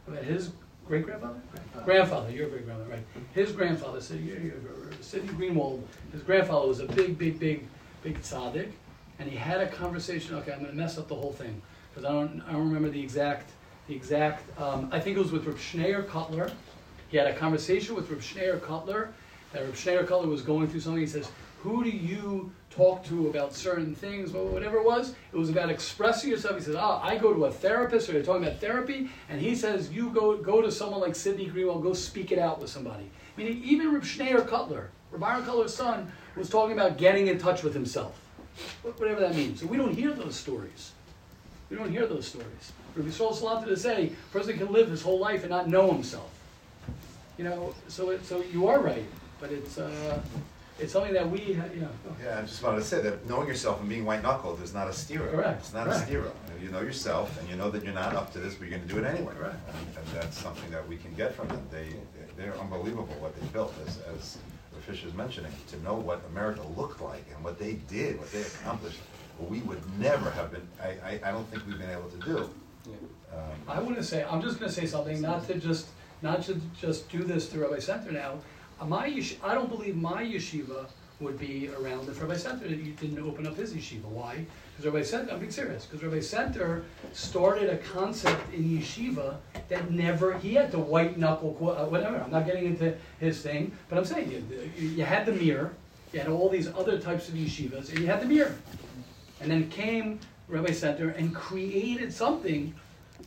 about his great grandfather. Grandfather, your great grandfather, right? His grandfather, Sidney, Sidney Greenwald. His grandfather was a big, big, big, big tzaddik, and he had a conversation. Okay, I'm going to mess up the whole thing because I don't. I don't remember the exact. The exact. Um, I think it was with Reb Schneur Kotler. He had a conversation with Reb Schneur Kotler. That Reb Schneur Kotler was going through something. He says, "Who do you talk to about certain things, whatever it was? It was about expressing yourself." He says, "Ah, I go to a therapist, or you're talking about therapy," and he says, "You go go to someone like Sidney Greenwald, go speak it out with somebody." Meaning, even Reb Schneur Kotler, Reb Aaron Kotler's son, was talking about getting in touch with himself, whatever that means. So we don't hear those stories. We don't hear those stories. Rabbi Yisrael Salanter to say, a person can live his whole life and not know himself. You know, so it, so you are right, but it's uh, it's something that we, ha- you know. Yeah, I just wanted to say that knowing yourself and being white knuckled is not a stira. Correct, It's not correct. a stira. You know yourself and you know that you're not up to this, but you're gonna do it anyway. Correct. And and that's something that we can get from them. They, they're unbelievable what they built, as, as Fischer's mentioning, to know what America looked like and what they did, what they accomplished. We would never have been, I, I, I don't think we've been able to do. Um, I want to say, I'm just going to say something, not to just, not to just do this to Rabbi Senter now. My yesh- I don't believe my yeshiva would be around if Rabbi Senter didn't open up his yeshiva. Why? Because Rabbi Senter, I'm being serious, because Rabbi Senter started a concept in yeshiva that never, he had to white knuckle, uh, whatever, I'm not getting into his thing, but I'm saying, you, you had the mirror, you had all these other types of yeshivas, and you had the mirror. And then came Rabbi Senter and created something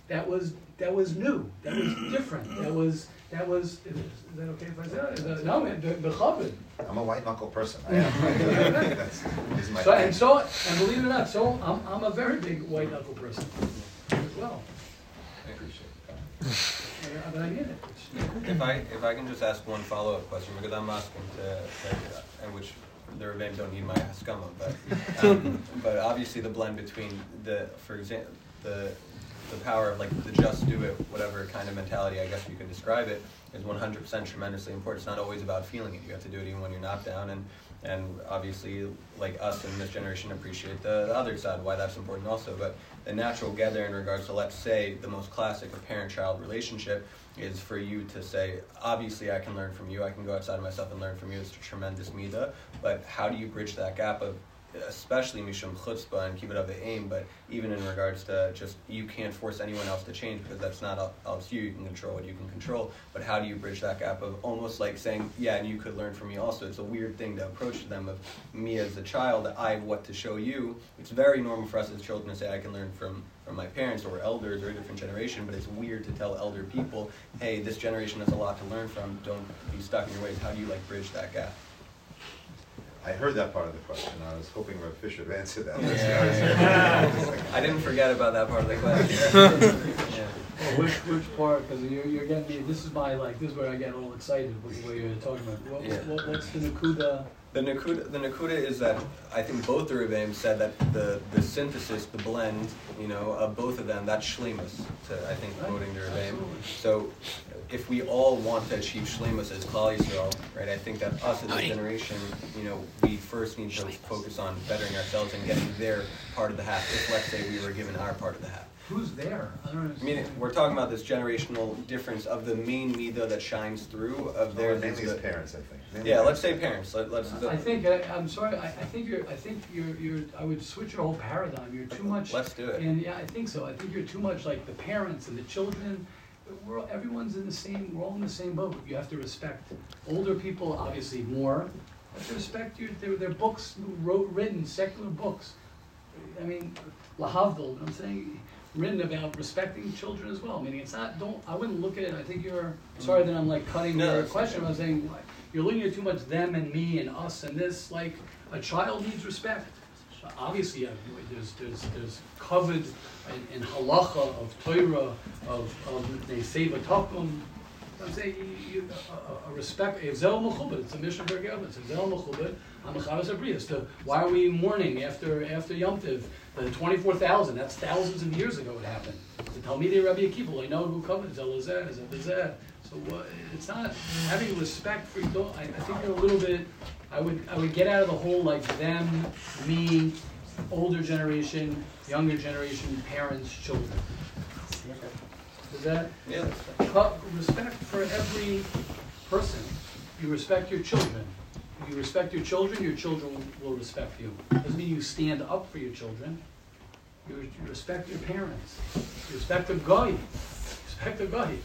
that was that was new, that was different, that was that was. Is, is that okay if I say that? Is that- No, man, the, the. I'm a white knuckle person. I am. That's, my So and so and believe it or not, so I'm I'm a very big white knuckle person as well. I appreciate that. Yeah, But I mean it. If I, if I can just ask one follow-up question, because I'm asking to, and which the Rebbeim don't need my haskama, but, um, but obviously the blend between the, for example, the, the power of like the just do it, whatever kind of mentality, I guess you could describe it, is 100% tremendously important. It's not always about feeling it. You have to do it even when you're not down, and, and obviously, like us in this generation appreciate the, the other side, why that's important also, but the natural gather in regards to, let's say, the most classic of parent-child relationship is for you to say, obviously I can learn from you, I can go outside of myself and learn from you, it's a tremendous midah, but how do you bridge that gap of, especially mishum chutzpah and kibbud eim, but even in regards to just, you can't force anyone else to change because that's not to you, you can control what you can control, but how do you bridge that gap of almost like saying, yeah, and you could learn from me also, it's a weird thing to approach to them of me as a child, I have what to show you, it's very normal for us as children to say, I can learn from from my parents or elders or a different generation, but it's weird to tell elder people, hey, this generation has a lot to learn from, don't be stuck in your ways. How do you like bridge that gap? I heard that part of the question. I was hoping Rev Fischer would answer that. Yeah. I didn't forget about that part of the question. yeah. Well, which which part? Because you're you're getting me. This is my like. This is where I get all excited with the way you're talking about. What, Yeah. what, what's the nakuda? The Nakuda, the Nakuda is that I think both the Rebbeim said that the, the synthesis, the blend, you know, of both of them, that's shlemus, to, I think, quoting the Rebbeim. So if we all want to achieve shlemus as Klal Yisrael, right, I think that us as a generation, you know, we first need to focus on bettering ourselves and getting their part of the half, if let's say we were given our part of the half. Who's there? I I mean, we're talking about this generational difference of the main midah that shines through of oh, their Mainly his parents, I think. Mainly Yeah, let's say parents. Let, let's. I think I, I'm sorry. I, I think you're. I think you're. You're. I would switch your whole paradigm. You're too much. Let's do it. And yeah, I think so. I think you're too much like the parents and the children. We're all- everyone's in the same. We're all in the same boat. You have to respect older people, obviously more. You have to respect your their, their books wrote written secular books. I mean, lahavdil. I'm saying written about respecting children as well. Meaning it's not. Don't. I wouldn't look at it. I think you're. Sorry that I'm like cutting No, your question. okay. I'm saying you're looking at too much them and me and us and this. Like a child needs respect. Obviously, there's, there's, there's covered in, in halacha of Torah, of, of Neseva Takum. I'm saying, you, you, a, a, a respect, a zel mechubed, it's a mission for it's a zel mechubed, I'm a chavis abriya. So why are we mourning after, after Yom Tiv? The 24,000, that's thousands of years ago it happened. Tell me, the Talmidei Rabbi Akiva, I know who covered zeh lazeh, Zelazeh. So what, it's not having respect for. I, I think you're a little bit. I would I would get out of the whole like them, me, older generation, younger generation, parents, children. Is that Yeah. respect for every person? You respect your children. You respect your children. Your children will respect you. Doesn't mean you stand up for your children. You, you respect your parents. You respect the guy. Respect the guy.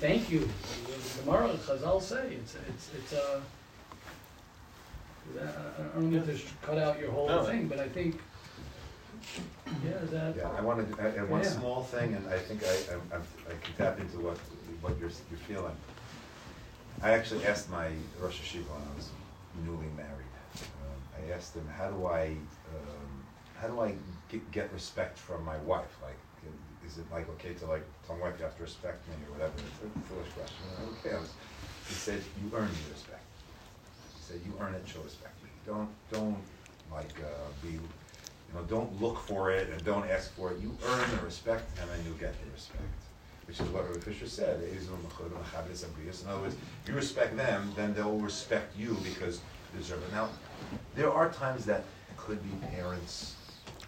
Thank you. The Gemara, Chazal say it's it's it's uh, a. I I don't mean to cut out your whole No. thing, but I think. Yeah, is that. Yeah, I wanted to add add one Yeah. small thing, and I think I, I'm- I'm- I can tap into what, what you're, you're feeling. I actually asked my Rosh Hashiva when I was newly married. Um, I asked him, how do I, um, how do I get, get respect from my wife? Like, is it like okay to like tell my wife you have to respect me or whatever? It's a foolish question. Okay, I was, he said, you earn the respect. He said, you earn it, she'll respect. Don't, don't like, uh, be, you know, don't look for it and don't ask for it. You earn the respect and then you'll get the respect. Which is what Rabbi Fischer said. In other words, if you respect them, then they'll respect you because you deserve it. Now, there are times that could be parents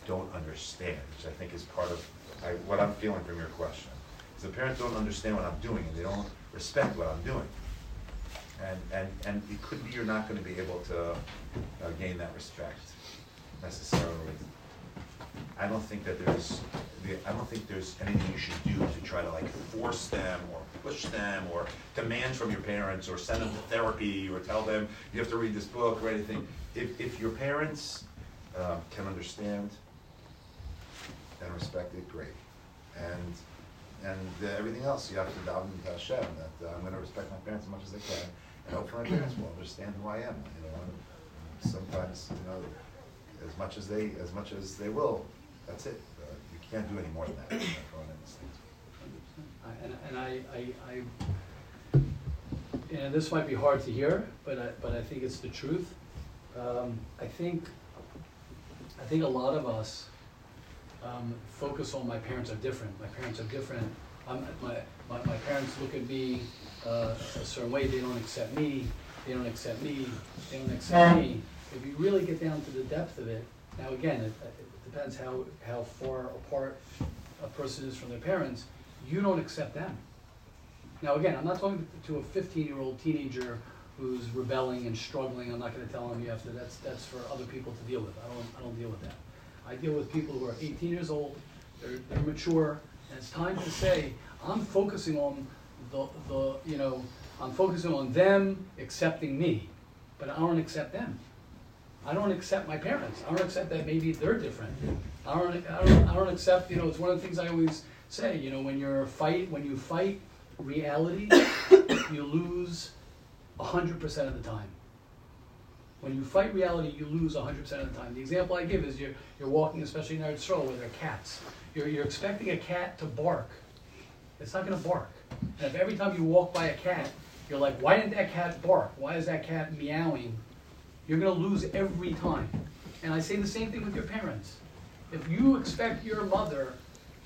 don't understand, which I think is part of I, what I'm feeling from your question. Is the parents don't understand what I'm doing and they don't respect what I'm doing. And, and, and it could be you're not gonna be able to uh, gain that respect necessarily. I don't think that there's, I don't think there's anything you should do to try to like force them or push them or demand from your parents or send them to therapy or tell them you have to read this book or anything. If, if your parents uh, can understand and respect it, great. And, and everything else, you have to daven to Hashem, that uh, I'm gonna respect my parents as much as I can, and hopefully my parents will understand who I am, you know. Sometimes, you know, as much as they, as much as they will, that's it. Uh, You can't do any more than that, you're going in these things. And, and I, I, I, and this might be hard to hear, but I, but I think it's the truth. Um, I think, I think a lot of us, um, focus on my parents are different, my parents are different. I'm, my, my, my parents look at me, uh, a certain way, they don't accept me, they don't accept me, they don't accept me. If you really get down to the depth of it, now again, it, it depends how, how far apart a person is from their parents, you don't accept them. Now, again, I'm not talking to a 15-year-old teenager who's rebelling and struggling. I'm not going to tell them you have to. That's that's for other people to deal with. I don't I don't deal with that. I deal with people who are 18 years old. They're they're mature, and it's time to say I'm focusing on the the you know I'm focusing on them accepting me, but I don't accept them. I don't accept my parents. I don't accept that maybe they're different. I don't, I don't, I don't accept, you know, it's one of the things I always say, you know, when you're fight, when you fight reality, you lose hundred percent of the time. When you fight reality, you lose hundred percent of the time. The example I give is you're, you're walking, especially in Eretz Yisrael, where there are cats. You're, you're expecting a cat to bark. It's not gonna bark. And if every time you walk by a cat, you're like, why didn't that cat bark? Why is that cat meowing? You're gonna lose every time. And I say the same thing with your parents. If you expect your mother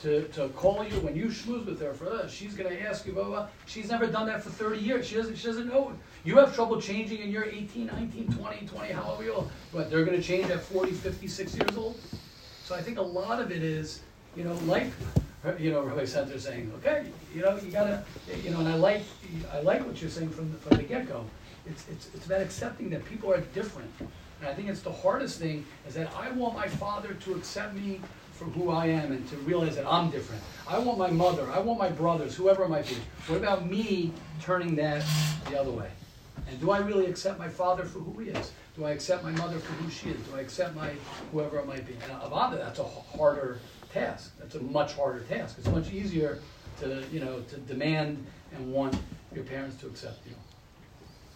to, to call you when you schmooze with her for uh, she's gonna ask you blah, blah blah. She's never done that for 30 years. She doesn't she doesn't know. You have trouble changing and you're 18, 19, 20, 20, however old. But they're gonna change at 40, 56 years old. So I think a lot of it is, you know, like you know, Rabbi Senter saying, okay, you know, you gotta, you know, and I like, I like what you're saying from the, from the get-go. It's, it's, it's about accepting that people are different. And I think it's the hardest thing is that I want my father to accept me for who I am and to realize that I'm different. I want my mother, I want my brothers, whoever it might be. What about me turning that the other way? And do I really accept my father for who he is? Do I accept my mother for who she is? Do I accept my whoever it might be? And Avada, that's a harder task. That's a much harder task. It's much easier to, you know, to demand and want your parents to accept you.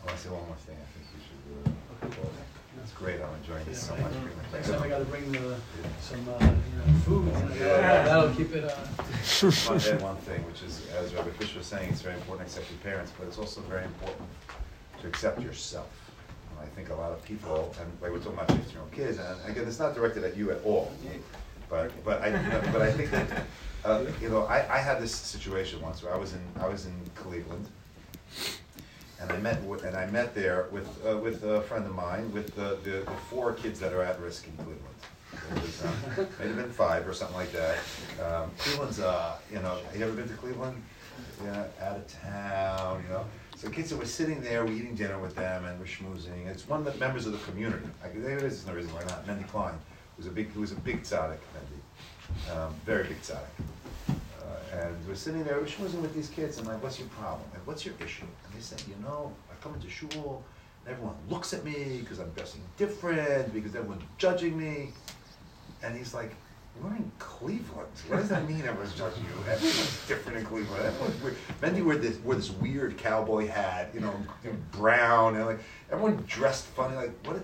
I want say one more thing, I think we should do it. It's great, I'm enjoying this so much. Next time I gotta bring the, some, uh, you know, food, you know, that'll- keep it, uh, I want add one thing, which is, as Rabbi Fish was saying, it's very important to accept your parents, but it's also very important to accept yourself. And I think a lot of people, and like we're talking about fifteen-year-old kids, and again, it's not directed at you at all, but, but I, but I think that, uh, you know, I, I had this situation once where I was in, I was in Cleveland, and I met, and I met there with, uh, with a friend of mine, with the, the, the four kids that are at risk in Cleveland. There was, um, Maybe been five or something like that. Um, Cleveland's, uh, you know, have you ever been to Cleveland? Yeah, out of town, you know. So kids that were sitting there, we're eating dinner with them and we're schmoozing. It's one of the members of the community. Like, there is no reason why not. Mendy Klein, who's a big, who was a big tzaddik, Mendy. Um, very big tzaddik. Uh, and we're sitting there, schmoozing with these kids, and like, what's your problem? Like, what's your issue? And they said, you know, I come into shul, and everyone looks at me because I'm dressing different, because everyone's judging me. And he's like, we're in Cleveland. What does that mean everyone's judging you? Everyone's different in Cleveland. Everyone's weird. Mendy wore this, wore this weird cowboy hat, you know, brown, and like, everyone dressed funny. Like, what?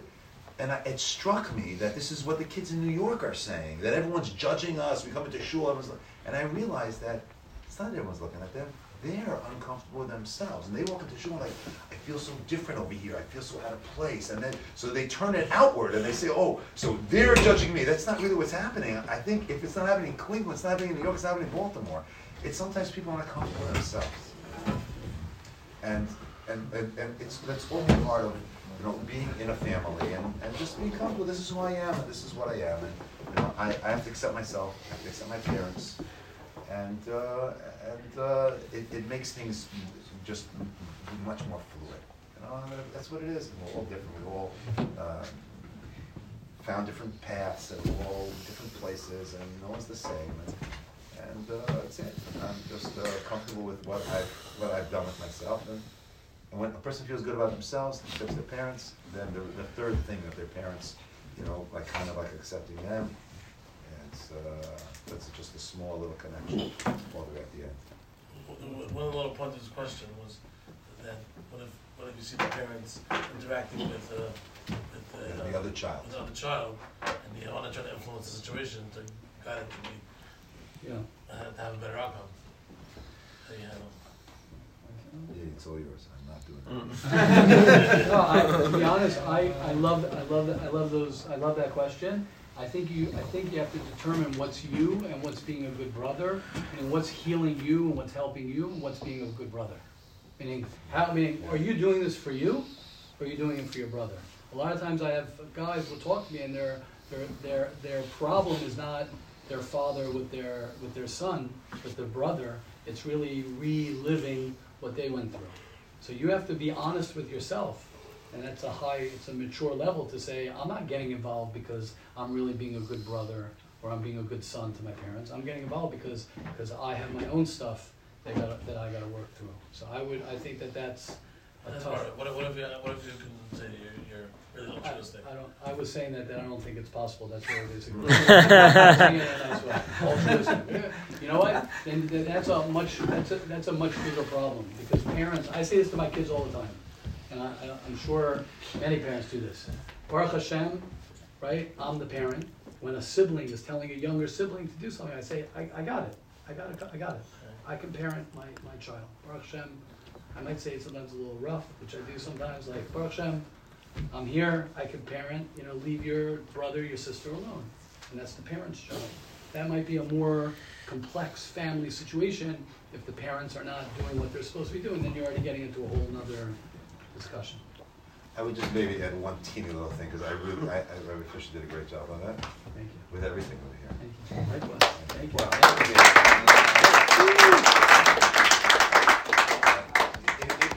And I, it struck me that this is what the kids in New York are saying, that everyone's judging us. We come into shul, everyone's like, and I realized that it's not everyone's looking at them. They're uncomfortable with themselves, and they walk into shul like, I feel so different over here. I feel so out of place, and then so they turn it outward and they say, oh, so they're judging me. That's not really what's happening. I think if it's not happening in Cleveland, it's not happening in New York, it's not happening in Baltimore. It's sometimes people aren't comfortable with themselves, and and and, and it's that's all part of you know being in a family and, and just being comfortable. This is who I am, and this is what I am, and you know, I, I have to accept myself. I have to accept my parents and uh, and uh, it, it makes things just much more fluid. You know, that's what it is. We're all different. We all um, found different paths, and we're all different places, and no one's the same. And, and uh, that's it. I'm just uh, comfortable with what I've what I've done with myself. And, and when a person feels good about themselves, accepts their parents, then the, the third thing that their parents, you know, like kind of like accepting them, it's uh, that's just a small little connection all the way at the end. One one of the little points of this question was that what if, what if you see the parents interacting with, uh, with And the, the other child. with the other child, and you want to try to influence the situation to guide it to be, you know. uh, to have a better outcome? How do you handle? Yeah, it's all yours. I'm not doing Mm. that. No, I, to be honest, I, I love, I love, I love those, I love that question. I think you, I think you have to determine what's you and what's being a good brother, and what's healing you and what's helping you and what's being a good brother. Meaning, how, meaning, are you doing this for you, or are you doing it for your brother? A lot of times I have guys will talk to me and their, their, their, their problem is not their father with their, with their son, with their brother, it's really reliving what they went through. So you have to be honest with yourself. And that's a high, it's a mature level to say, I'm not getting involved because I'm really being a good brother or I'm being a good son to my parents. I'm getting involved because, because I have my own stuff that, gotta, that I gotta work through. So I would, I think that that's a That's tough. part of. What if, what if you, what if you can say you're, you're really I, altruistic? I don't, I was saying that, that I don't think it's possible, that's where it is. I'm saying it in a nice way. Altruistic. Yeah. You know what, then, then that's a much, that's a, that's a much bigger problem, because parents, I say this to my kids all the time, and I, I- I'm sure many parents do this. Baruch Hashem, right, I'm the parent, when a sibling is telling a younger sibling to do something, I say, I, I got it, I got it, I got it. I can parent my, my child. Baruch Hashem, I might say it sometimes a little rough, which I do sometimes, like, Baruch Hashem, I'm here, I can parent, you know, leave your brother, your sister alone. And that's the parent's job. That might be a more complex family situation if the parents are not doing what they're supposed to be doing, then you're already getting into a whole nother discussion. I would just maybe add one teeny little thing because I really, I, I, Rabbi Fischer did a great job on that Thank you. with everything over here. Thank you. Likewise. Thank you.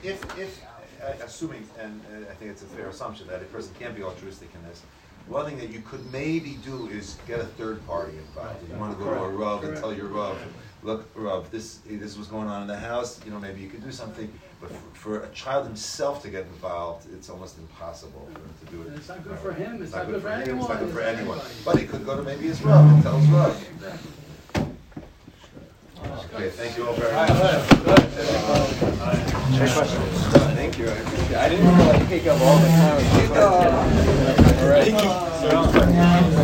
If, if, if, uh, assuming, and I think it's a fair assumption, that a person can be altruistic in this, one thing that you could maybe do is get a third party involved. You want to go to a Rav and tell your rub, look, rub, this, this was going on in the house, you know, maybe you could do something. But for, for a child himself to get involved, it's almost impossible for him to do it. And it's not good for him, it's not good for him, It's not anyone, good for it's anyone. anybody. But he could go to maybe his rub and tell his rub. Okay, thank you all very much. Thank you. I. I didn't want to like take up all the time. All right.